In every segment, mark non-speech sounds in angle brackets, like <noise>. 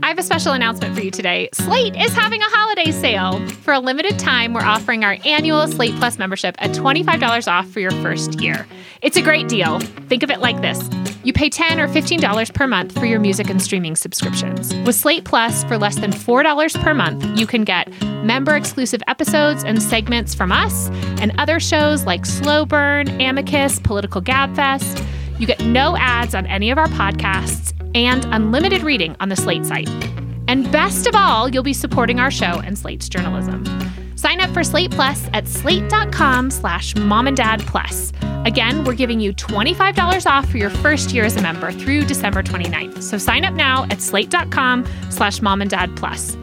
I have a special announcement for you today. Slate is having a holiday sale. For a limited time, we're offering our annual Slate Plus membership at $25 off for your first year. It's a great deal. Think of it like this you pay 10 or $15 per month for your music and streaming subscriptions. With Slate Plus, for less than $4 per month, you can get member exclusive episodes and segments from us and other shows like Slow Burn, Amicus, Political Gabfest. You get no ads on any of our podcasts and unlimited reading on the Slate site. And best of all, you'll be supporting our show and Slate's journalism. Sign up for Slate Plus at slate.com slash mom and dad plus. Again, we're giving you $25 off for your first year as a member through December 29th. So sign up now at slate.com slash mom and dad plus.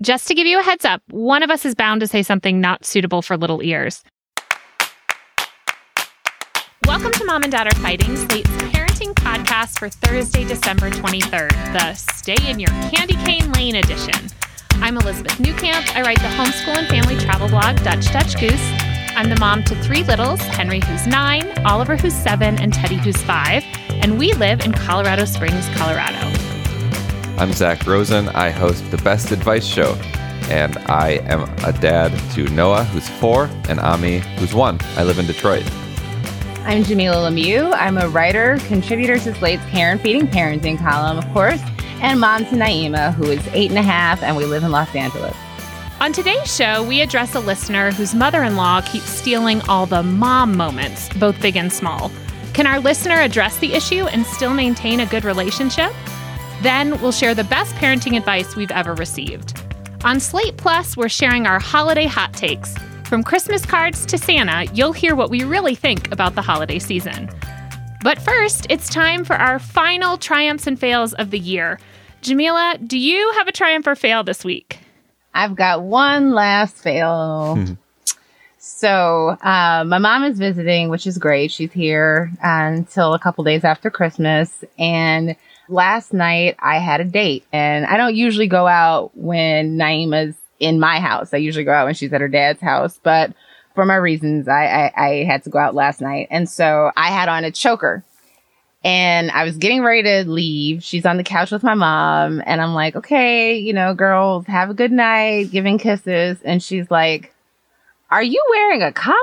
Just to give you a heads up, one of us is bound to say something not suitable for little ears. Welcome to Mom and Dad Are Fighting, Slate's parenting podcast for Thursday, December 23rd, the Stay in Your Candy Cane Lane edition. I'm Elizabeth Newcamp. I write the homeschool and family travel blog, Dutch Dutch Goose. I'm the mom to three littles Henry, who's nine, Oliver, who's seven, and Teddy, who's five. And we live in Colorado Springs, Colorado. I'm Zak Rosen. I host the Best Advice Show, and I am a dad to Noah, who's four, and Ami, who's one. I live in Detroit. I'm Jamilah Lemieux. I'm a writer, contributor to Slate's Care and Feeding Parenting column, of course, and mom to Naima, who is eight and a half, and we live in Los Angeles. On today's show, we address a listener whose mother in law keeps stealing all the mom moments, both big and small. Can our listener address the issue and still maintain a good relationship? Then we'll share the best parenting advice we've ever received. On Slate Plus, we're sharing our holiday hot takes. From Christmas cards to Santa, you'll hear what we really think about the holiday season. But first, it's time for our final triumphs and fails of the year. Jamilah, do you have a triumph or fail this week? I've got one last fail. so, uh, my mom is visiting, which is great. She's here until a couple days after Christmas. And last night I had a date, and I don't usually go out when Naima's in my house. I usually go out when she's at her dad's house, but for my reasons, I, I, I had to go out last night. And so I had on a choker and I was getting ready to leave. She's on the couch with my mom. And I'm like, okay, you know, girls, have a good night, giving kisses. And she's like, are you wearing a collar?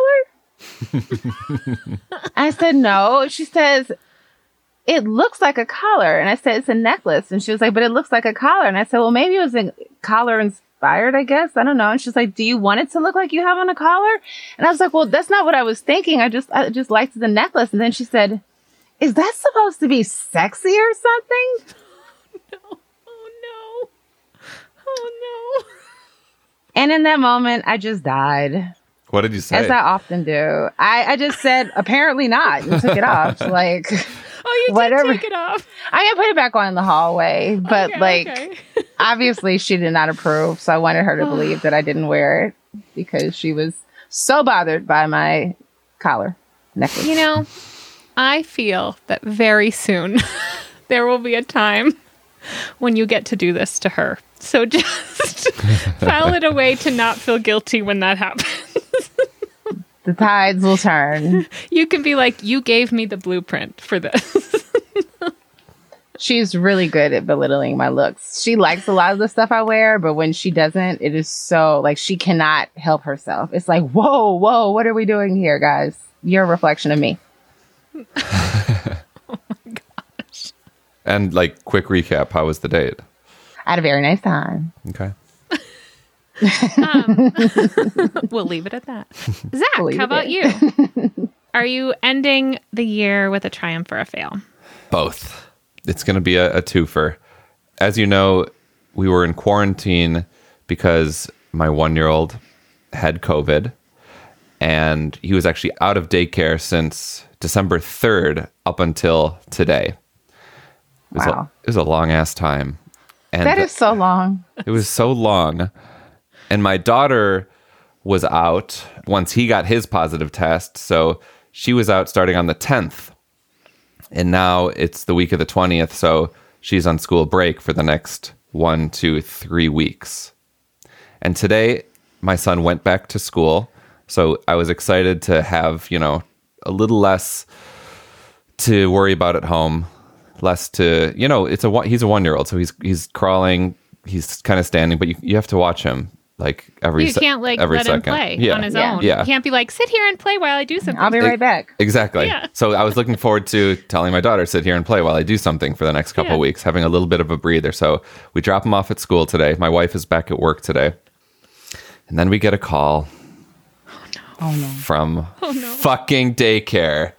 <laughs> I said, no. She says, it looks like a collar. And I said, it's a necklace. And she was like, but it looks like a collar. And I said, well, maybe it was a collar inspired, I guess. I don't know. And she's like, do you want it to look like you have on a collar? And I was like, well, that's not what I was thinking. I just, I just liked the necklace. And then she said, is that supposed to be sexy or something? No. <laughs> Oh no. Oh no. <laughs> And in that moment, I just died. What did you say? As I often do. I, I just said, apparently not, and took it off. <laughs> Like, Oh, you Whatever. did take it off. I mean, I put it back on in the hallway, but Okay, like, okay. <laughs> obviously she did not approve. So I wanted her to believe that I didn't wear it because she was so bothered by my collar necklace. You know, I feel that very soon <laughs> there will be a time when you get to do this to her. So <laughs> just file it away to not feel guilty when that happens. The tides will turn. <laughs> You can be like, you gave me the blueprint for this. <laughs> She's really good at belittling my looks. She likes a lot of the stuff I wear, but when she doesn't, it is so like she cannot help herself. It's like, whoa, whoa, what are we doing here, guys? You're a reflection of me. <laughs> Oh my gosh. And like, quick recap. How was the date? I had a very nice time. Okay. Um, <laughs> we'll leave it at that. <laughs> We'll Zak, how about you? <laughs> Are you ending the year with a triumph or a fail? Both. It's going to be a, a twofer. As you know, we were in quarantine because my one year old had COVID and he was actually out of daycare since December 3rd up until today. It was, Wow. a, it was a long ass time. And That is so long. it was so long. And my daughter was out once he got his positive test. So she was out starting on the 10th. And now it's the week of the 20th. So she's on school break for the next one, two, three weeks. And today, my son went back to school. So I was excited to have, you know, a little less to worry about at home, less to, you know, it's a he's a one year old. So he's, he's crawling, he's kind of standing, but you, you have to watch him like every You can't like every let second. him play yeah. on his Yeah. own. Yeah. You can't be like, sit here and play while I do something. I'll be right back. Exactly. Yeah. So I was looking forward to telling my daughter sit here and play while I do something for the next couple Yeah. weeks, having a little bit of a breather. So we drop him off at school today. My wife is back at work today, and then we get a call Oh no. from oh, no. fucking daycare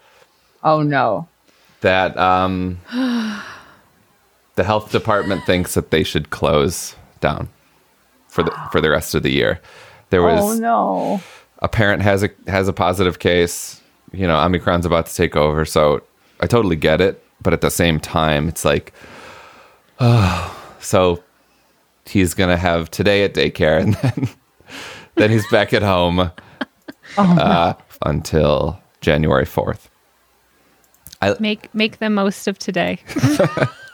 Oh no. that um, <sighs> the health department thinks that they should close down for the for the rest of the year. There was Oh no. a parent has a has a positive case. You know, Omicron's about to take over, so I totally get it. But at the same time, it's like, oh, <sighs> so he's gonna have today at daycare, and <laughs> then then he's back at home <laughs> uh, until January fourth. Make make the most of today. <laughs>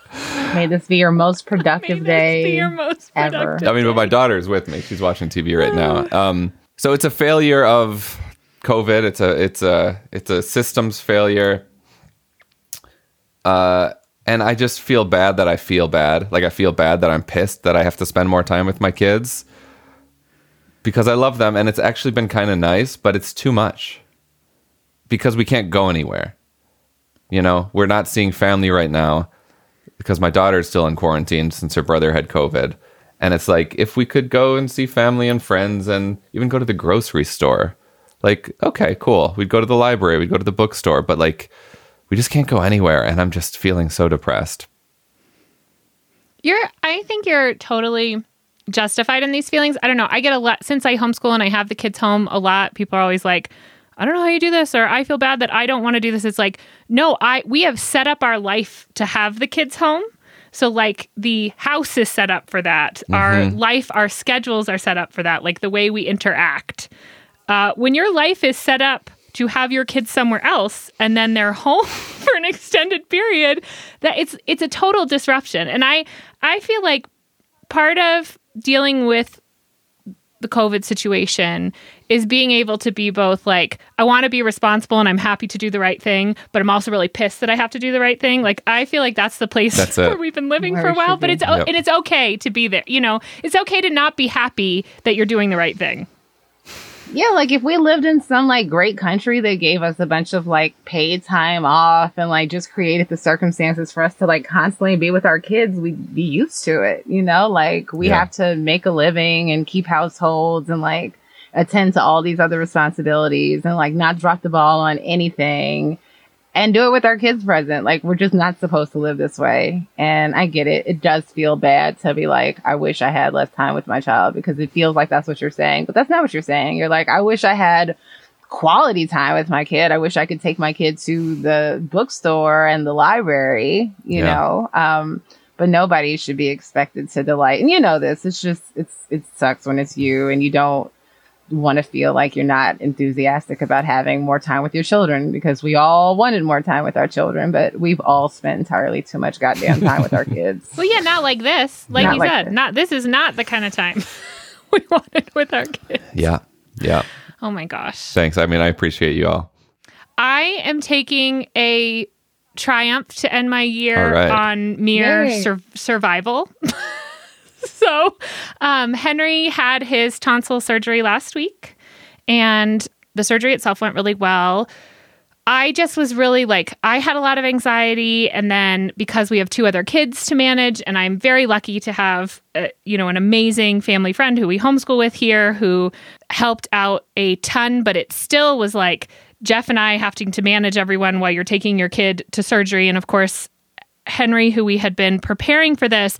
May this be your most <laughs> May productive this day. be your most ever. productive I mean, but my daughter's with me; she's watching TV right now. Um, so it's a failure of COVID. It's a it's a it's a systems failure. Uh, and I just feel bad that I feel bad. Like I feel bad that I'm pissed that I have to spend more time with my kids because I love them and it's actually been kind of nice, but it's too much because we can't go anywhere. You know, we're not seeing family right now because my daughter's still in quarantine since her brother had COVID. And it's like, if we could go and see family and friends and even go to the grocery store, like, okay, cool. We'd go to the library, we'd go to the bookstore, but like, we just can't go anywhere. And I'm just feeling so depressed. You're I think you're totally justified in these feelings. I don't know. I get a lot since I homeschool and I have the kids home a lot. People are always like, I don't know how you do this or I feel bad that I don't want to do this. It's like, no, I we have set up our life to have the kids home. So like the house is set up for that. Our life, our schedules are set up for that, like the way we interact. Uh, when your life is set up to have your kids somewhere else and then they're <laughs> home for an extended period, that it's it's a total disruption. And I I feel like part of dealing with the COVID situation is being able to be both like, I want to be responsible and I'm happy to do the right thing, but I'm also really pissed that I have to do the right thing. Like, I feel like that's the place That's <laughs> where we've been living Where for a while, but be. it's, Yep. and it's okay to be there. You know, it's okay to not be happy that you're doing the right thing. Yeah, like if we lived in some like great country that gave us a bunch of like paid time off and like just created the circumstances for us to like constantly be with our kids, we'd be used to it, you know? Like we Yeah. have to make a living and keep households and like attend to all these other responsibilities and like not drop the ball on anything and do it with our kids present. Like we're just not supposed to live this way. And I get it. It does feel bad to be like, I wish I had less time with my child because it feels like that's what you're saying, but that's not what you're saying. You're like, I wish I had quality time with my kid. I wish I could take my kid to the bookstore and the library, you Yeah. know. Um, but nobody should be expected to delight. And you know this. It's just it's it sucks when it's you and you don't want to feel like you're not enthusiastic about having more time with your children because we all wanted more time with our children, but we've all spent entirely too much goddamn time with our <laughs> kids. Well, yeah, not like this. Like Not you like said, this. not this is not the kind of time <laughs> we wanted with our kids. Yeah. Yeah. Oh my gosh. Thanks. I mean, I appreciate you all. I am taking a triumph to end my year All right. on mere sur- survival. <laughs> <laughs> so, um, Henry had his tonsil surgery last week, and the surgery itself went really well. I just was really like, I had a lot of anxiety. And then because we have two other kids to manage, and I'm very lucky to have, uh, you know, an amazing family friend who we homeschool with here who helped out a ton, but it still was like Jeff and I having to manage everyone while you're taking your kid to surgery. And of course, Henry, who we had been preparing for this,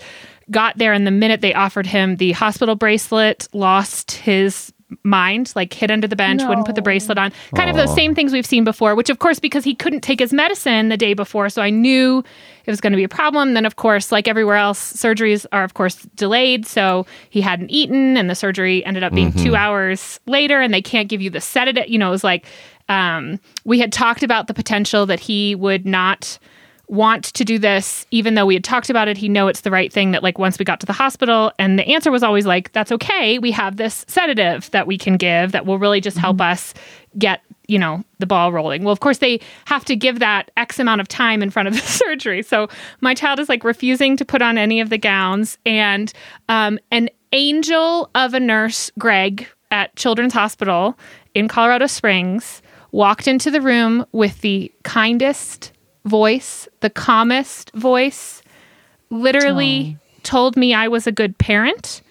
got there and the minute they offered him the hospital bracelet, lost his mind, like hid under the bench, wouldn't put the bracelet on. Kind of those same things we've seen before, which of course, because he couldn't take his medicine the day before, so I knew it was going to be a problem. Then, of course, like everywhere else, surgeries are, of course, delayed. So he hadn't eaten, and the surgery ended up being two hours later, and they can't give you the sedative. You know, it was like um, we had talked about the potential that he would not want to do this even though we had talked about it he know it's the right thing that like once we got to the hospital and the answer was always like that's okay. We have this sedative that we can give that will really just help us get you know the ball rolling. Well of course they have to give that x amount of time in front of <laughs> the surgery. So my child is like refusing to put on any of the gowns and um, an angel of a nurse greg at children's hospital in colorado springs walked into the room with the kindest voice, the calmest voice, literally told me I was a good parent,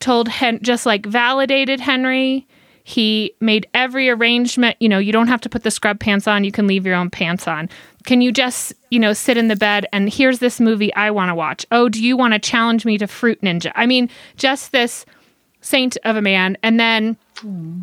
told Hen- just like validated Henry. He made every arrangement, you know, you don't have to put the scrub pants on, you can leave your own pants on. Can you just, you know, sit in the bed and here's this movie I want to watch? Oh, do you want to challenge me to Fruit Ninja? I mean, just this saint of a man. And then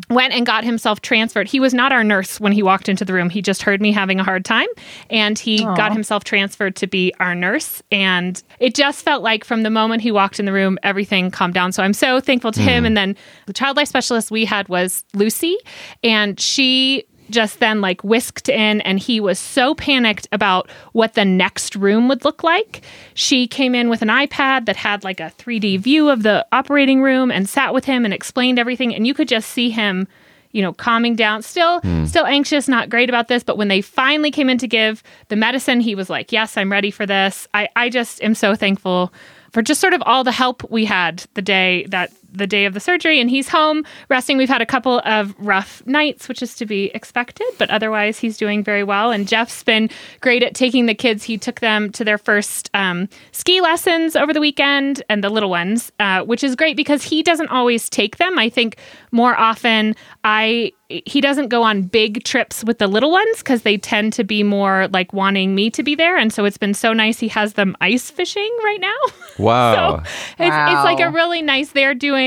went and got himself transferred. He was not our nurse when he walked into the room. He just heard me having a hard time and he got himself transferred to be our nurse. And it just felt like from the moment he walked in the room, everything calmed down. So I'm so thankful to him. Mm. And then the child life specialist we had was Lucy, and she just then like whisked in and he was so panicked about what the next room would look like. She came in with an iPad that had like a 3D view of the operating room and sat with him and explained everything and you could just see him you know calming down. Still hmm. still anxious not great about this but when they finally came in to give the medicine he was like yes i'm ready for this. I, I just am so thankful for just sort of all the help we had the day that the day of the surgery and he's home resting. We've had a couple of rough nights which is to be expected but otherwise he's doing very well. And jeff's been great at taking the kids. He took them to their first um, ski lessons over the weekend and the little ones uh, which is great because he doesn't always take them. I think more often i he doesn't go on big trips with the little ones because they tend to be more like wanting me to be there. And so it's been so nice he has them ice fishing right now. <laughs> Wow. so it's, it's like a really nice they're doing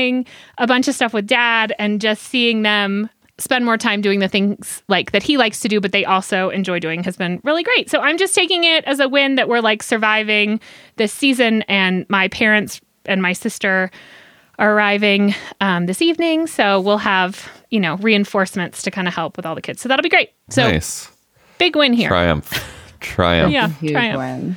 a bunch of stuff with dad and just seeing them spend more time doing the things like that he likes to do but they also enjoy doing has been really great so i'm just taking it as a win that we're like surviving this season and my parents and my sister are arriving um, this evening so we'll have you know reinforcements to kind of help with all the kids so that'll be great so nice. big win here Triumph. <laughs> Triumph. yeah Huge triumph. win.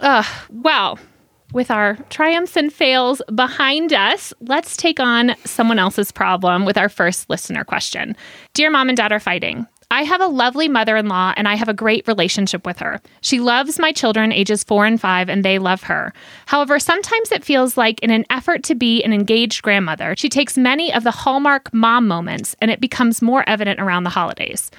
Uh, well, with our triumphs and fails behind us, let's take on someone else's problem with our first listener question. Dear mom and dad are fighting. I have a lovely mother in law and I have a great relationship with her. She loves my children, ages four and five, and they love her. However, sometimes it feels like, in an effort to be an engaged grandmother, she takes many of the hallmark mom moments and it becomes more evident around the holidays.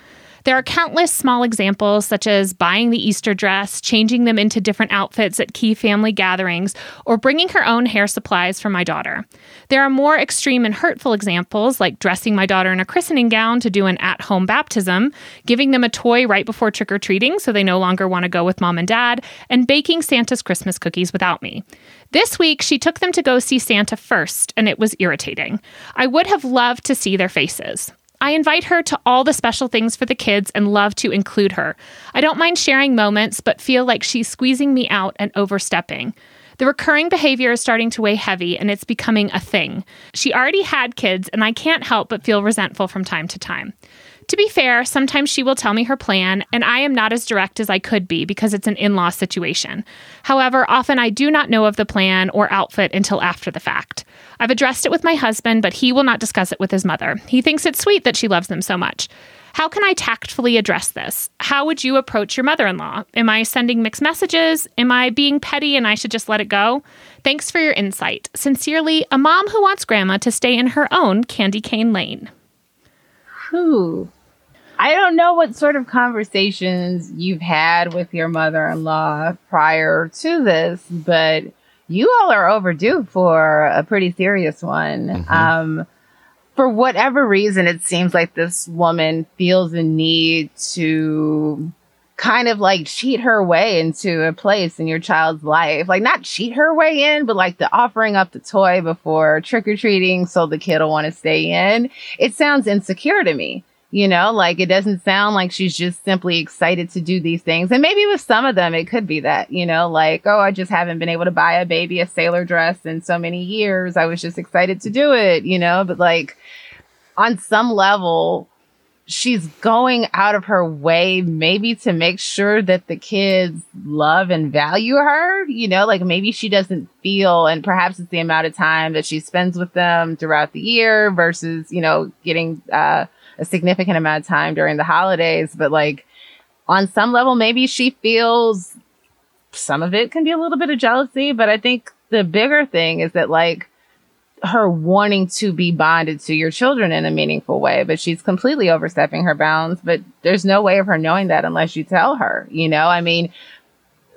There are countless small examples, such as buying the Easter dress, changing them into different outfits at key family gatherings, or bringing her own hair supplies for my daughter. There are more extreme and hurtful examples, like dressing my daughter in a christening gown to do an at home baptism, giving them a toy right before trick or treating so they no longer want to go with mom and dad, and baking Santa's Christmas cookies without me. This week, she took them to go see Santa first, and it was irritating. I would have loved to see their faces. I invite her to all the special things for the kids and love to include her. I don't mind sharing moments, but feel like she's squeezing me out and overstepping. The recurring behavior is starting to weigh heavy and it's becoming a thing. She already had kids, and I can't help but feel resentful from time to time. To be fair, sometimes she will tell me her plan, and I am not as direct as I could be because it's an in law situation. However, often I do not know of the plan or outfit until after the fact. I've addressed it with my husband, but he will not discuss it with his mother. He thinks it's sweet that she loves them so much. How can I tactfully address this? How would you approach your mother in law? Am I sending mixed messages? Am I being petty and I should just let it go? Thanks for your insight. Sincerely, a mom who wants grandma to stay in her own candy cane lane. Whew. I don't know what sort of conversations you've had with your mother in law prior to this, but you all are overdue for a pretty serious one. Mm-hmm. Um, for whatever reason, it seems like this woman feels a need to kind of like cheat her way into a place in your child's life. Like not cheat her way in, but like the offering up the toy before trick or treating so the kid will want to stay in. It sounds insecure to me. You know, like it doesn't sound like she's just simply excited to do these things. And maybe with some of them, it could be that, you know, like, oh, I just haven't been able to buy a baby a sailor dress in so many years. I was just excited to do it, you know, but like on some level, she's going out of her way maybe to make sure that the kids love and value her you know like maybe she doesn't feel and perhaps it's the amount of time that she spends with them throughout the year versus you know getting uh a significant amount of time during the holidays, but like on some level, maybe she feels some of it can be a little bit of jealousy, but I think the bigger thing is that like her wanting to be bonded to your children in a meaningful way, but she's completely overstepping her bounds. But there's no way of her knowing that unless you tell her, you know? I mean,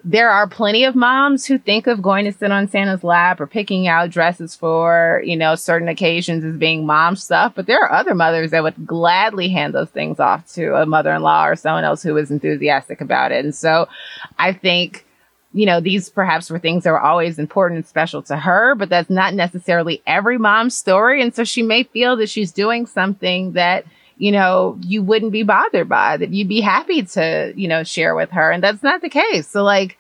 there are plenty of moms who think of going to sit on Santa's lap or picking out dresses for, you know, certain occasions as being mom stuff. But there are other mothers that would gladly hand those things off to a mother in law or someone else who is enthusiastic about it. And so I think, you know, these perhaps were things that were always important and special to her, but that's not necessarily every mom's story. And so she may feel that she's doing something that you know, you wouldn't be bothered by, that you'd be happy to, you know, share with her. And that's not the case. So, like,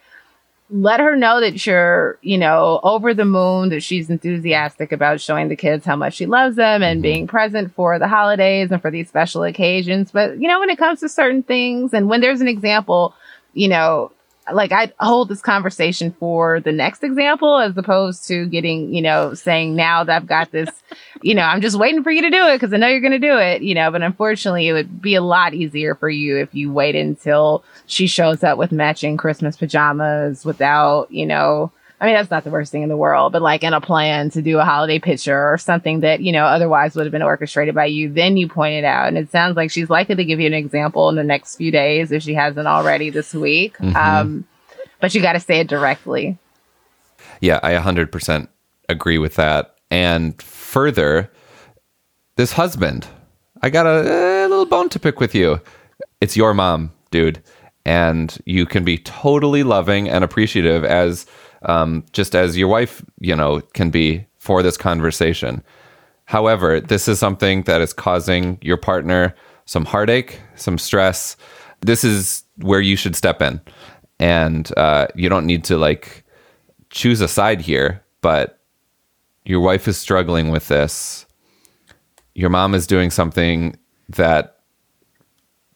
let her know that you're, you know, over the moon, that she's enthusiastic about showing the kids how much she loves them and mm-hmm. being present for the holidays and for these special occasions. But, you know, when it comes to certain things and when there's an example, you know, like I hold this conversation for the next example as opposed to getting, you know, saying now that I've got this, <laughs> you know, I'm just waiting for you to do it because I know you're going to do it, you know, but unfortunately it would be a lot easier for you if you wait until she shows up with matching Christmas pajamas without, you know, I mean, that's not the worst thing in the world, but like in a plan to do a holiday picture or something that, you know, otherwise would have been orchestrated by you, then you point it out. And it sounds like she's likely to give you an example in the next few days if she hasn't already this week. Mm-hmm. Um, but you got to say it directly. Yeah, I 100% agree with that. And further, this husband, I got a, a little bone to pick with you. It's your mom, dude. And you can be totally loving and appreciative as um, just as your wife, you know, can be for this conversation. However, this is something that is causing your partner some heartache, some stress. This is where you should step in. And uh, you don't need to like choose a side here, but your wife is struggling with this. Your mom is doing something that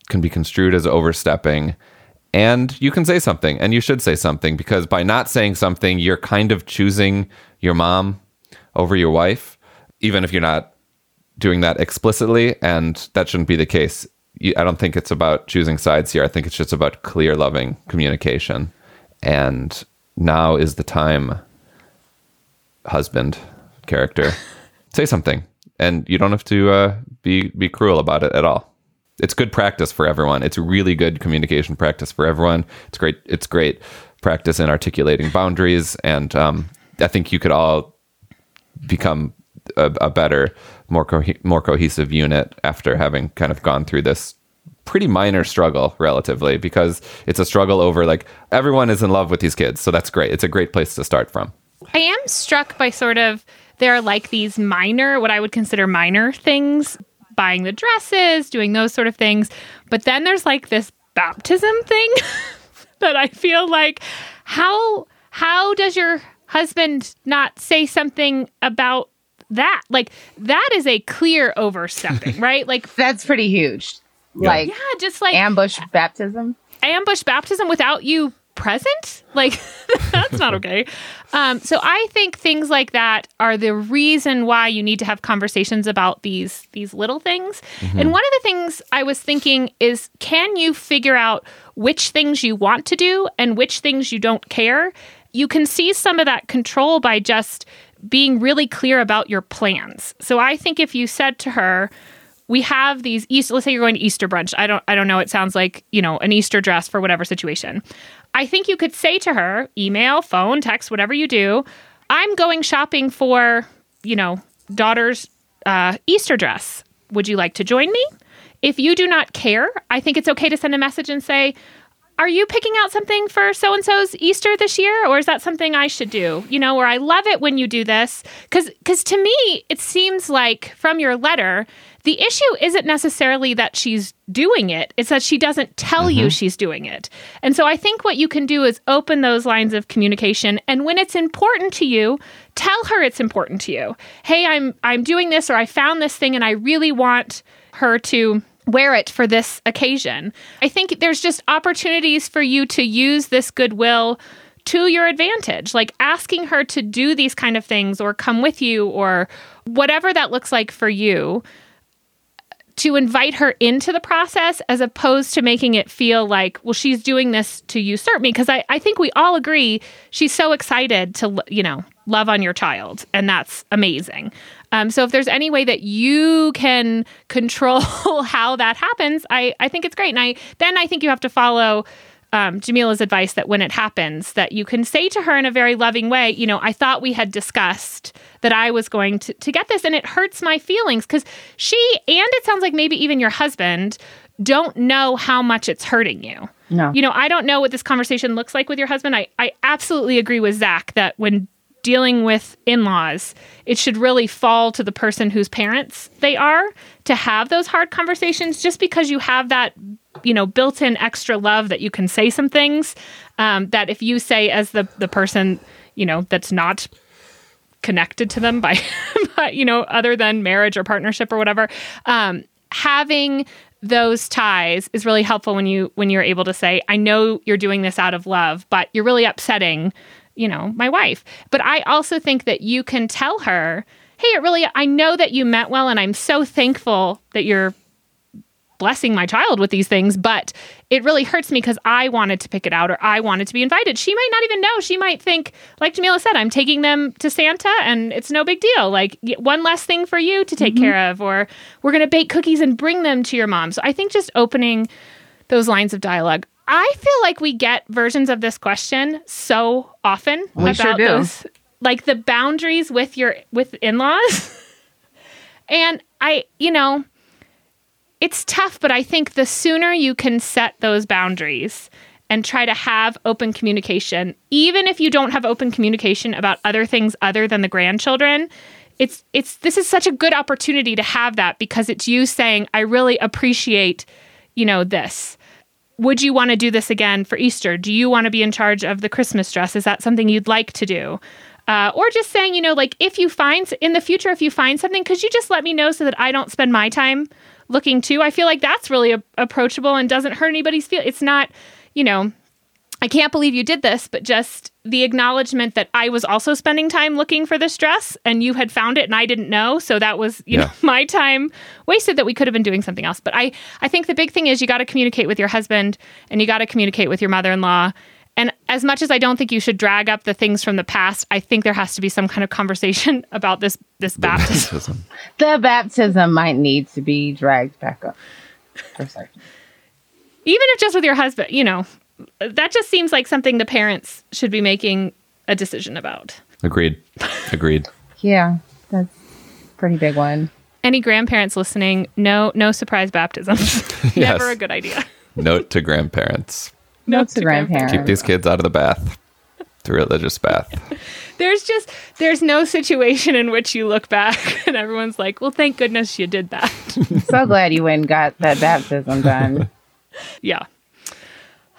can be construed as overstepping and you can say something and you should say something because by not saying something you're kind of choosing your mom over your wife even if you're not doing that explicitly and that shouldn't be the case. I don't think it's about choosing sides here. I think it's just about clear loving communication. And now is the time husband character <laughs> say something. And you don't have to uh, be be cruel about it at all it's good practice for everyone. It's really good communication practice for everyone. It's great. It's great practice in articulating boundaries, and um, I think you could all become a, a better, more co- more cohesive unit after having kind of gone through this pretty minor struggle relatively because it's a struggle over like everyone is in love with these kids so that's great it's a great place to start from i am struck by sort of there are like these minor what i would consider minor things buying the dresses, doing those sort of things. But then there's like this baptism thing <laughs> that I feel like how how does your husband not say something about that? Like that is a clear overstepping, <laughs> right? Like That's pretty huge. Like yeah, just like ambush baptism. ambush baptism without you present like <laughs> that's not okay um, so i think things like that are the reason why you need to have conversations about these these little things and one of the things i was thinking is can you figure out which things you want to do and which things you don't care you can see some of that control by just being really clear about your plans so i think if you said to her we have these Easter. Let's say you're going to Easter brunch. I don't. I don't know. It sounds like you know an Easter dress for whatever situation. I think you could say to her, email, phone, text, whatever you do. I'm going shopping for you know daughter's uh, Easter dress. Would you like to join me? If you do not care, I think it's okay to send a message and say, are you picking out something for so and so's Easter this year, or is that something I should do? You know, or I love it when you do this because because to me it seems like from your letter the issue isn't necessarily that she's doing it; it's that she doesn't tell you mm-hmm. she's doing it. And so I think what you can do is open those lines of communication, and when it's important to you, tell her it's important to you. Hey, I'm I'm doing this, or I found this thing, and I really want her to wear it for this occasion. I think there's just opportunities for you to use this goodwill to your advantage, like asking her to do these kind of things or come with you or whatever that looks like for you to invite her into the process as opposed to making it feel like, well, she's doing this to usurp me. Because I, I think we all agree she's so excited to, you know, love on your child. And that's amazing. Um, so if there's any way that you can control <laughs> how that happens, I, I think it's great. And I then I think you have to follow um, Jamilah's advice that when it happens, that you can say to her in a very loving way, you know, I thought we had discussed that I was going to, to get this, and it hurts my feelings because she and it sounds like maybe even your husband don't know how much it's hurting you. No. You know, I don't know what this conversation looks like with your husband. I, I absolutely agree with Zak that when dealing with in laws, it should really fall to the person whose parents they are to have those hard conversations just because you have that, you know, built in extra love that you can say some things um, that if you say as the, the person, you know, that's not connected to them by, <laughs> by you know, other than marriage or partnership or whatever, um, having those ties is really helpful when you when you're able to say i know you're doing this out of love but you're really upsetting you know my wife. But i also think that you can tell her hey it really i know that you meant well and i'm so thankful that you're blessing my child with these things but it really hurts me because i wanted to pick it out or i wanted to be invited. She might not even know. She might think like jamila said i'm taking them to santa and it's no big deal. Like one less thing for you to take care of or we're going to bake cookies and bring them to your mom. So i think just opening those lines of dialogue. I feel like we get versions of this question so often We about sure do. those like the boundaries with your with in-laws. <laughs> And i you know it's tough, but I think the sooner you can set those boundaries and try to have open communication, even if you don't have open communication about other things other than the grandchildren, it's it's this is such a good opportunity to have that because it's you saying, I really appreciate, you know, this. Would you want to do this again for Easter? Do you want to be in charge of the Christmas dress? Is that something you'd like to do? Uh, or just saying, you know, like if you find in the future, if you find something, could you just let me know so that I don't spend my time looking too? I feel like that's really a- approachable and doesn't hurt anybody's feel. It's not, you know, I can't believe you did this, but just the acknowledgement that I was also spending time looking for this dress and you had found it and I didn't know. So that was, you Yeah. know, <laughs> my time wasted that we could have been doing something else. But I, I think the big thing is you got to communicate with your husband and you got to communicate with your mother in law. And as much as I don't think you should drag up the things from the past, I think there has to be some kind of conversation <laughs> about this this baptism. The baptism might need to be dragged back up for a second. Even if just with your husband, you know, that just seems like something the parents should be making a decision about. Agreed. Agreed. Yeah, that's a pretty big one. Any grandparents listening, no no surprise baptisms. <laughs> Never Yes. a good idea. Note to grandparents. Note to to grandparents. grandparents. Keep these kids out of the bath. The religious bath. <laughs> There's just there's no situation in which you look back <laughs> and everyone's like, "Well, thank goodness you did that." so glad you went and got that baptism done. <laughs> yeah.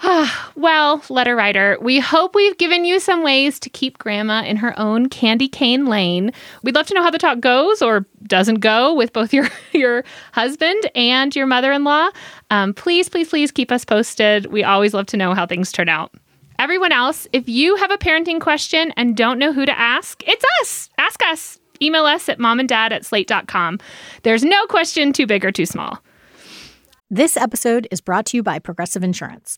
<sighs> Well, letter writer, we hope we've given you some ways to keep grandma in her own candy cane lane. We'd love to know how the talk goes or doesn't go with both your <laughs> your husband and your mother-in-law. Um, please, please, please keep us posted. We always love to know how things turn out. Everyone else, if you have a parenting question and don't know who to ask, it's us. Ask us. Email us at momanddad at slate.com. There's no question too big or too small. This episode is brought to you by Progressive Insurance.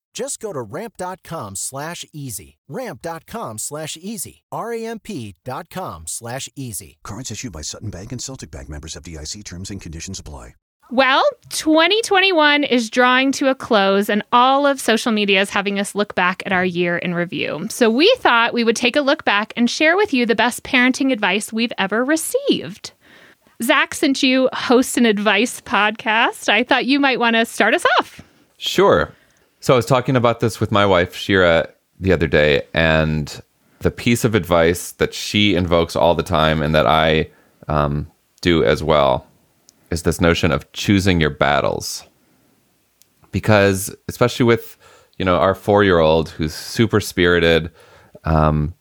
Just go to ramp.com slash easy. Ramp.com slash easy. R-A-M-P.com slash easy. Cards issued by Sutton Bank and Celtic Bank members of FDIC terms and conditions apply. Well, 2021 is drawing to a close, and all of social media is having us look back at our year in review. So, we thought we would take a look back and share with you the best parenting advice we've ever received. Zak, since you host an advice podcast, I thought you might want to start us off. Sure. So I was talking about this with my wife, Shira, the other day, and the piece of advice that she invokes all the time and that I um, do as well is this notion of choosing your battles. Because, especially with, you know, our four year old who's super spirited, um,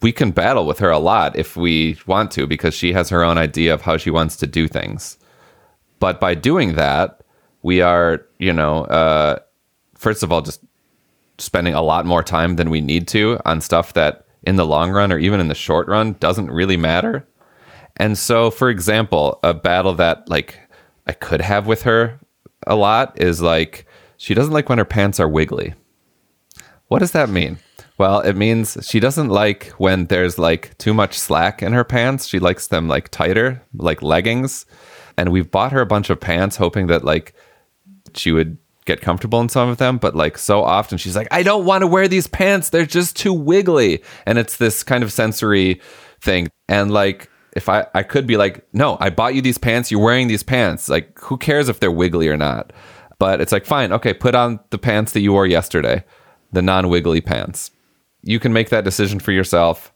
we can battle with her a lot if we want to because she has her own idea of how she wants to do things. But by doing that, we are, you know, uh, first of all, just spending a lot more time than we need to on stuff that in the long run or even in the short run doesn't really matter. And so, for example, a battle that like I could have with her a lot is like she doesn't like when her pants are wiggly. What does that mean? Well, it means she doesn't like when there's like too much slack in her pants. She likes them like tighter, like leggings. And we've bought her a bunch of pants hoping that like she would get comfortable in some of them, but like so often she's like, I don't want to wear these pants. They're just too wiggly. And it's this kind of sensory thing. And like, if I, I could be like, no, I bought you these pants. You're wearing these pants. Like, who cares if they're wiggly or not? But it's like, fine, okay, put on the pants that you wore yesterday, the non wiggly pants. You can make that decision for yourself.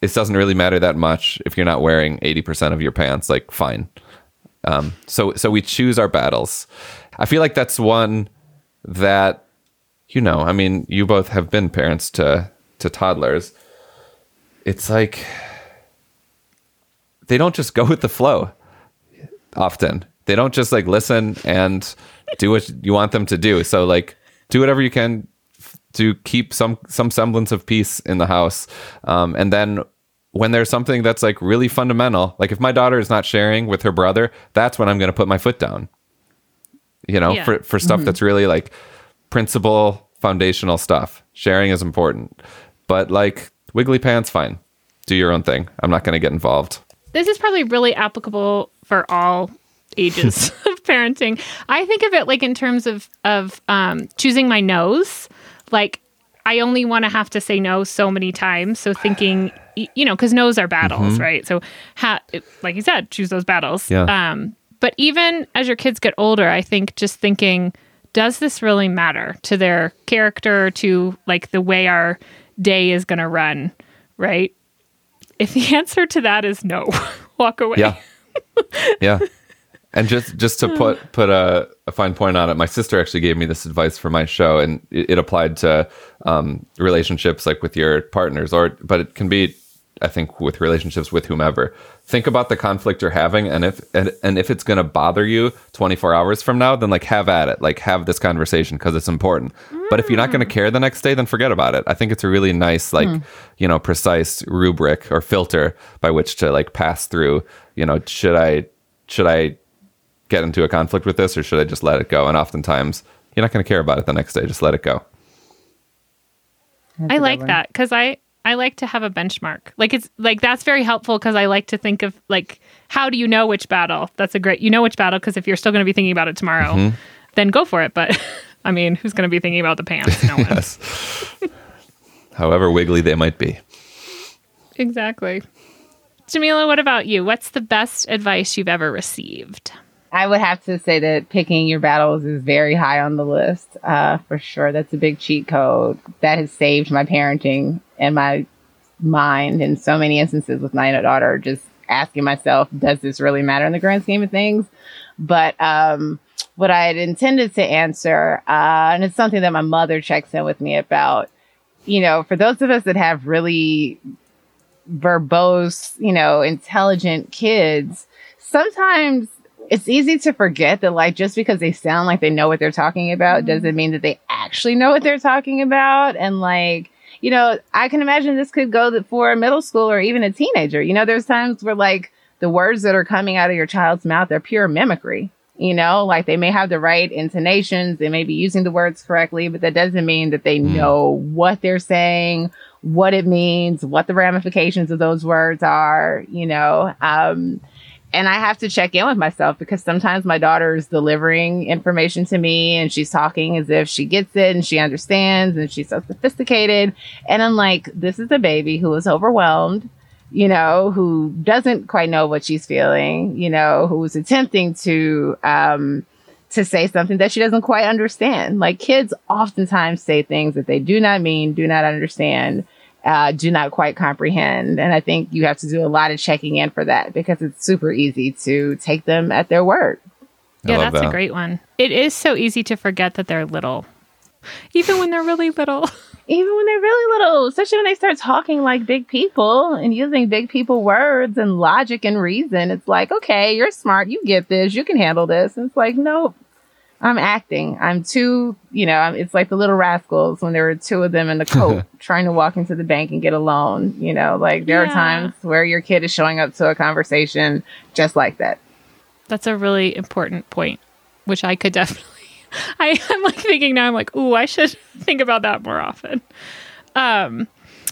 It doesn't really matter that much if you're not wearing 80% of your pants. Like, fine. Um, so, so we choose our battles. I feel like that's one that, you know, I mean, you both have been parents to to toddlers. It's like they don't just go with the flow often. They don't just like listen and do what you want them to do. So like do whatever you can to keep some some semblance of peace in the house. Um, and then when there's something that's like really fundamental, like if my daughter is not sharing with her brother, that's when I'm going to put my foot down. You know, Yeah. for for stuff that's really like principle foundational stuff. Sharing is important. But like wiggly pants fine. Do your own thing. I'm not going to get involved. This is probably really applicable for all ages <laughs> of parenting. I think of it like in terms of of um, choosing my nose. Like I only want to have to say no so many times. So thinking, you know, because no's are battles, Mhm. right? So, ha- like you said, choose those battles. Yeah. Um, but even as your kids get older, I think just thinking, does this really matter to their character, to like the way our day is going to run, right? If the <laughs> answer to that is no, <laughs> walk away. Yeah. <laughs> yeah. And just just to put put a, a fine point on it, my sister actually gave me this advice for my show, and it, it applied to um, relationships like with your partners, or but it can be, I think, with relationships with whomever. Think about the conflict you're having, and if and, and if it's going to bother you 24 hours from now, then like have at it, like have this conversation because it's important. But if you're not going to care the next day, then forget about it. I think it's a really nice, like Hmm. you know, precise rubric or filter by which to like pass through. You know, should I should I get into a conflict with this or should I just let it go? And oftentimes you're not going to care about it the next day. Just let it go. I like that because I I like to have a benchmark. Like it's like that's very helpful because I like to think of like how do you know which battle? That's a great you know which battle because if you're still going to be thinking about it tomorrow, Mhm. then go for it. But <laughs> I mean, who's going to be thinking about the pants? No one. <laughs> yes. However wiggly they might be. exactly. Jamilah, what about you? What's the best advice you've ever received? I would have to say that picking your battles is very high on the list, uh, for sure. That's a big cheat code that has saved my parenting and my mind in so many instances with my daughter. Just asking myself, does this really matter in the grand scheme of things? But um, what I had intended to answer, uh, and it's something that my mother checks in with me about. You know, for those of us that have really verbose, you know, intelligent kids, sometimes it's easy to forget that like just because they sound like they know what they're talking about doesn't mean that they actually know what they're talking about. And like you know i can imagine this could go for a middle school or even a teenager. You know there's times where like the words that are coming out of your child's mouth are pure mimicry you know? Like they may have the right intonations they may be using the words correctly but that doesn't mean that they know what they're saying what it means what the ramifications of those words are you know? Um and I have to check in with myself because sometimes my daughter is delivering information to me and she's talking as if she gets it and she understands and she's so sophisticated. And I'm like, this is a baby who is overwhelmed, you know, who doesn't quite know what she's feeling, you know, who's attempting to, um, to say something that she doesn't quite understand. Like kids oftentimes say things that they do not mean, do not understand uh, do not quite comprehend. And I think you have to do a lot of checking in for that because it's super easy to take them at their word. Yeah, that's a great one. It is so easy to forget that they're little, even when they're really little. <laughs> Even when they're really little, especially when they start talking like big people and using big people words and logic and reason, it's like, okay, you're smart. You get this. You can handle this. And it's like, nope. I'm acting. I'm too, you know, it's like the little rascals when there were two of them in the coat <laughs> trying to walk into the bank and get a loan. You know, like there are times where your kid is showing up to a conversation just like that. That's a really important point, which I could definitely. <laughs> I, I'm like thinking now. I'm like, ooh, I should <laughs> think about that more often. Um,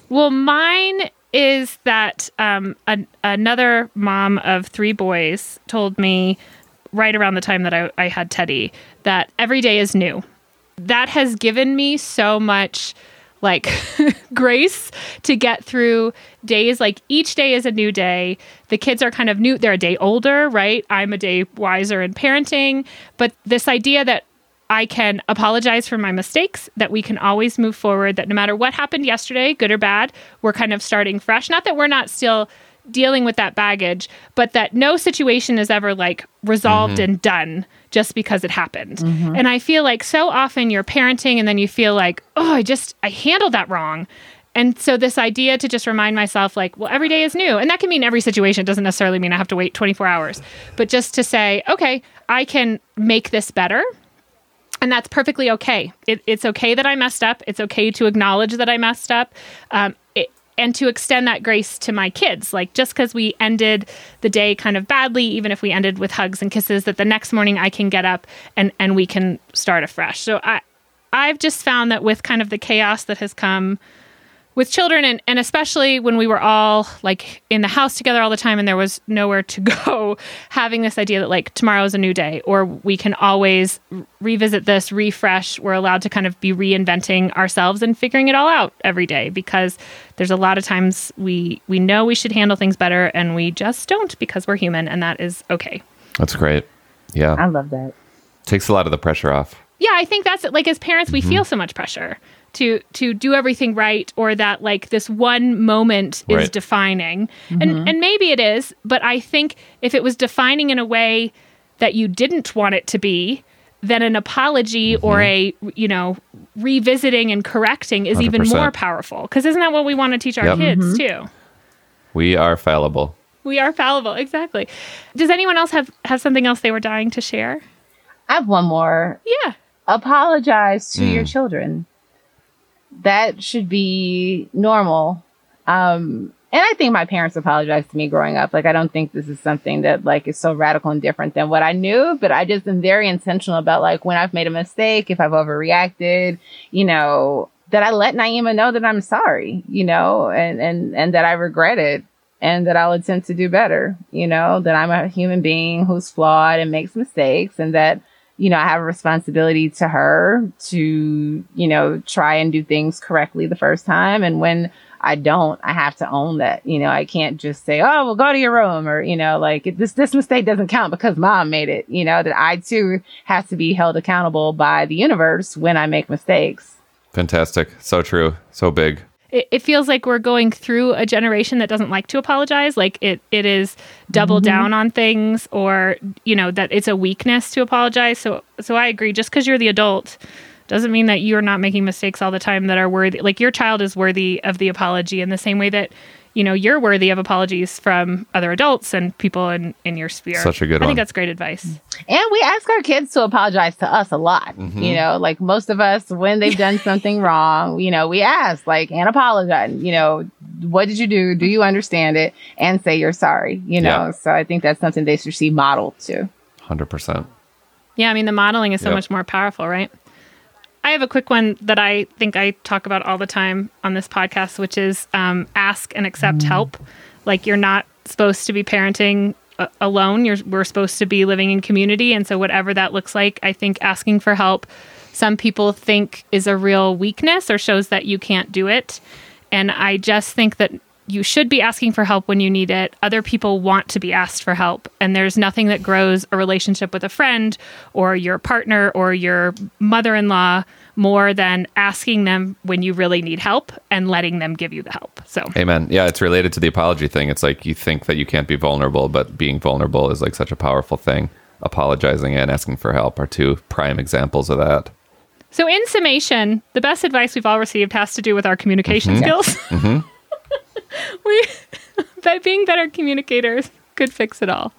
well, mine is that um, an, another mom of three boys told me right around the time that I, I had Teddy that every day is new. That has given me so much like <laughs> grace to get through days like each day is a new day the kids are kind of new they're a day older right i'm a day wiser in parenting but this idea that I can apologize for my mistakes, that we can always move forward, that no matter what happened yesterday, good or bad, we're kind of starting fresh. Not that we're not still dealing with that baggage, but that no situation is ever like resolved Mhm. and done just because it happened. Mhm. And I feel like so often you're parenting and then you feel like, oh, I just, I handled that wrong. And so this idea to just remind myself, like, well, every day is new. And that can mean every situation. It doesn't necessarily mean I have to wait 24 hours. But just to say, okay, I can make this better. And that's perfectly okay. It, it's okay that I messed up. It's okay to acknowledge that I messed up. Um, and to extend that grace to my kids. Like, just because we ended the day kind of badly, even if we ended with hugs and kisses, that the next morning I can get up and, and we can start afresh. So I, I've just found that with kind of the chaos that has come with children and, and especially when we were all like in the house together all the time and there was nowhere to <laughs> go having this idea that like tomorrow is a new day or we can always revisit this refresh we're allowed to kind of be reinventing ourselves and figuring it all out every day because there's a lot of times we we know we should handle things better and we just don't because we're human and that is okay That's great. Yeah. I love that. Takes a lot of the pressure off. yeah i think that's it like as parents we mm-hmm. feel so much pressure to to do everything right or that like this one moment is Right. defining mm-hmm. and and maybe it is but i think if it was defining in a way that you didn't want it to be then an apology mm-hmm. or a you know revisiting and correcting is even 100%. more powerful because isn't that what we want to teach our Yep. kids mm-hmm. too We are fallible. we are fallible exactly does anyone else have have something else they were dying to share I have one more. yeah Apologize to your Mm. children. That should be normal. Um, and I think my parents apologized to me growing up. Like, I don't think this is something that like is so radical and different than what I knew, but I just am very intentional about like when I've made a mistake, if I've overreacted, you know, that I let Naima know that I'm sorry, you know, and, and, and that I regret it and that I'll attempt to do better, you know, that I'm a human being who's flawed and makes mistakes and that, you know, I have a responsibility to her to, you know, try and do things correctly the first time. And when I don't, I have to own that. You know, I can't just say, "Oh, well, go to your room," or you know, like this this mistake doesn't count because mom made it. You know, that I too have to be held accountable by the universe when I make mistakes. Fantastic. So true. So big. It, it feels like we're going through a generation that doesn't like to apologize. Like it it is double mm-hmm. down on things or you know that it's a weakness to apologize. So so i agree. Just because you're the adult doesn't mean that you're not making mistakes all the time that are worthy like your child is worthy of the apology in the same way that you know you're worthy of apologies from other adults and people in in your sphere Such a good i one. think that's great advice And we ask our kids to apologize to us a lot. Mm-hmm. You know, like most of us, when they've done <laughs> something wrong, you know, we ask, like, and apologize. You know, what did you do? Do you understand it? And say you're sorry. You know, Yeah. so I think that's something they should see modeled too. 100%. Yeah, I mean, the modeling is so Yep. much more powerful, right? I have a quick one that I think I talk about all the time on this podcast, which is um, ask and accept help. Like, you're not supposed to be parenting uh, alone. You're, we're supposed to be living in community. And so, whatever that looks like, I think asking for help, some people think is a real weakness or shows that you can't do it. And I just think that you should be asking for help when you need it. Other people want to be asked for help. And there's nothing that grows a relationship with a friend or your partner or your mother in law more than asking them when you really need help and letting them give you the help. So, Amen. Yeah, it's related to the apology thing. It's like you think that you can't be vulnerable, but being vulnerable is like such a powerful thing. Apologizing and asking for help are two prime examples of that. so in summation, the best advice we've all received has to do with our communication mm-hmm. skills. Mm-hmm. <laughs> we, <laughs> by being better communicators, could fix it all.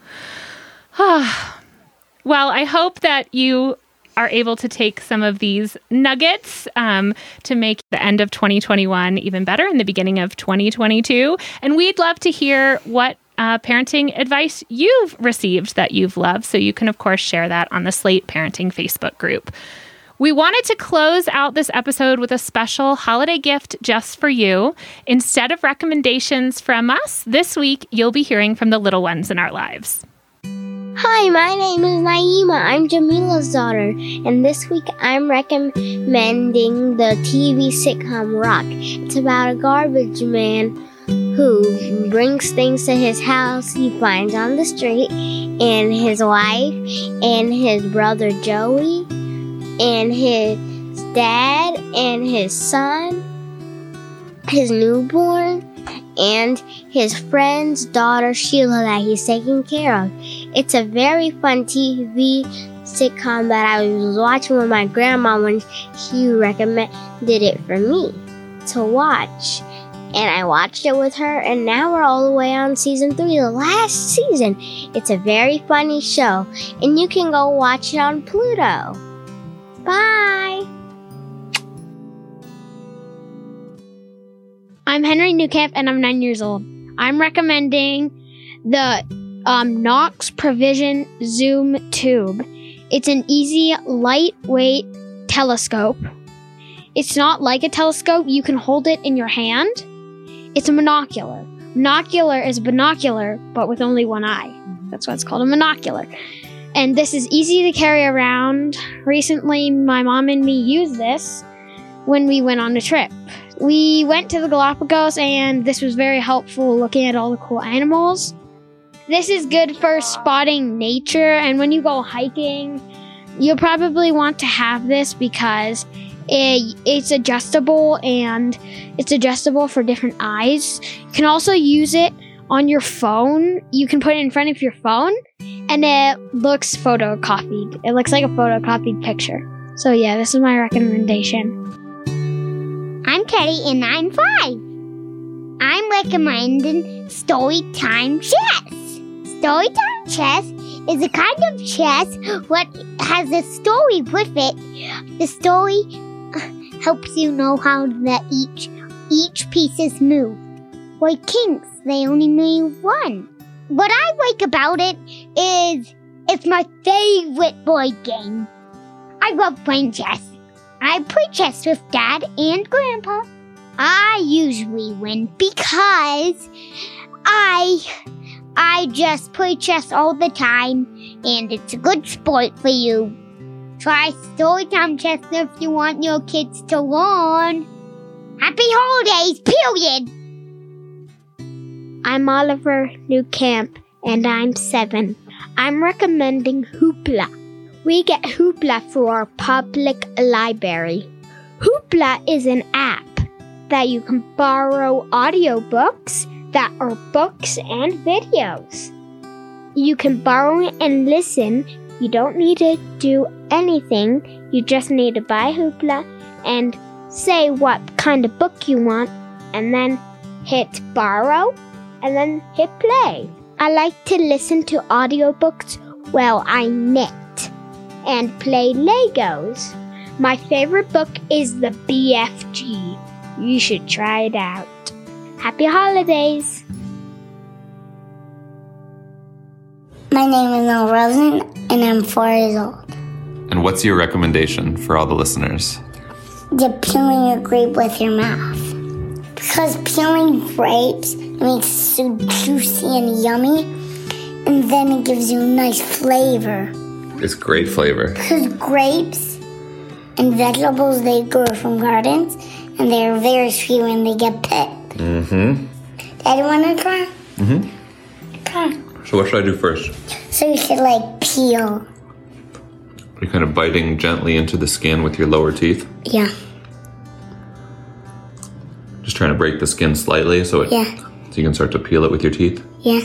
<sighs> well, I hope that you are able to take some of these nuggets um, to make the end of 2021 even better and the beginning of 2022. And we'd love to hear what uh, parenting advice you've received that you've loved. So you can, of course, share that on the Slate Parenting Facebook group. We wanted to close out this episode with a special holiday gift just for you. Instead of recommendations from us, this week you'll be hearing from the little ones in our lives. Hi, my name is Naima. I'm Jamilah's daughter, and this week I'm recommending the TV sitcom Roc. It's about a garbage man who brings things to his house he finds on the street, and his wife, and his brother Joey, and his dad, and his son, his newborn, and his friend's daughter Sheila that he's taking care of. It's a very fun TV sitcom that I was watching with my grandma when she recommended it for me to watch. And I watched it with her, and now we're all the way on season three, the last season. It's a very funny show, and you can go watch it on Pluto. Bye! I'm Henry Newcamp and I'm nine years old. I'm recommending the um, Nocs Provision Zoom Tube. It's an easy, lightweight telescope It's not like a telescope. You can hold it in your hand. It's a monocular. Monocular is binocular, but with only one eye. That's why it's called a monocular. And this is easy to carry around. Recently, my mom and me used this when we went on a trip. We went to the Galapagos, and this was very helpful looking at all the cool animals. This is good for spotting nature, and when you go hiking, you'll probably want to have this because it, it's adjustable and it's adjustable for different eyes. You can also use it on your phone. You can put it in front of your phone and it looks photocopied. It looks like a photocopied picture. So, yeah, this is my recommendation. I'm Teddy and I'm five. I'm recommending Storytime Chess. Storytime Chess is a kind of chess what has a story with it. The story uh, helps you know how that each each pieces move. Like kings, they only move one. What I like about it is it's my favorite board game. I love playing chess. I play chess with Dad and Grandpa. I usually win because I I just play chess all the time and it's a good sport for you. Try Storytime Chess if you want your kids to learn. Happy holidays, period. I'm Oliver Newcamp, and I'm seven. I'm recommending Hoopla. We get Hoopla for our public library. Hoopla is an app that you can borrow audiobooks that are books and videos. You can borrow and listen. You don't need to do anything. You just need to buy Hoopla and say what kind of book you want, and then hit borrow, and then hit play. I like to listen to audiobooks while I knit and play Legos. My favorite book is the BFG. You should try it out. Happy holidays! My name is Noel Rosen and I'm four years old. And what's your recommendation for all the listeners? The peeling a grape with your mouth. Because peeling grapes makes it so juicy and yummy, and then it gives you a nice flavor. It's great flavor. Because grapes and vegetables they grow from gardens, and they're very sweet when they get picked. Mm-hmm. Daddy, want to try? Mm-hmm. Try. So what should I do first? So you should like peel. You're kind of biting gently into the skin with your lower teeth. Yeah. Just trying to break the skin slightly so it Yeah. so you can start to peel it with your teeth. Yeah.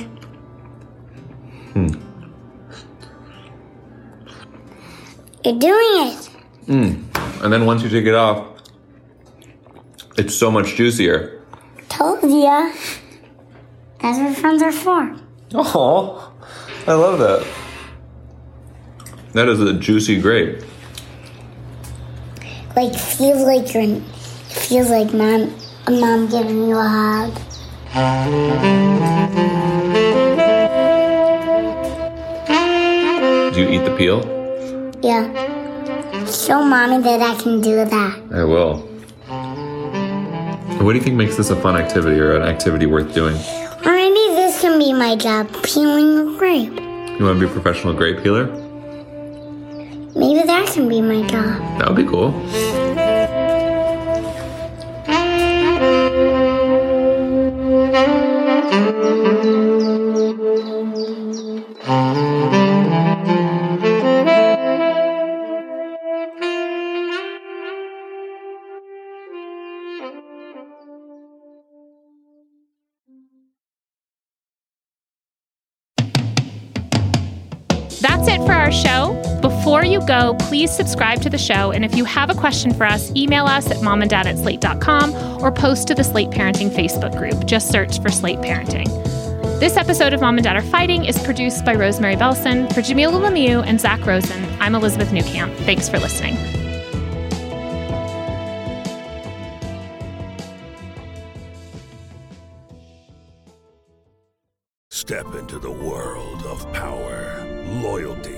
Hmm. You're doing it. Mm. And then once you take it off, it's so much juicier. Told ya. That's what friends are for. Oh, I love that. That is a juicy grape. Like feels like you're. Feels like mom, a mom giving you a hug. Do you eat the peel? Yeah. Show mommy that I can do that. I will. What do you think makes this a fun activity or an activity worth doing? Or maybe this can be my job, peeling a grape. You want to be a professional grape peeler? Maybe that can be my job. That would be cool. Go, please subscribe to the show. And if you have a question for us, email us at momanddad at slate.com or post to the Slate Parenting Facebook group. Just search for Slate Parenting. This episode of Mom and Dad Are Fighting is produced by Rosemary Belson. For Jamilah Lemieux and Zak Rosen, I'm Elizabeth Newcamp. Thanks for listening. Step into the world of power, loyalty,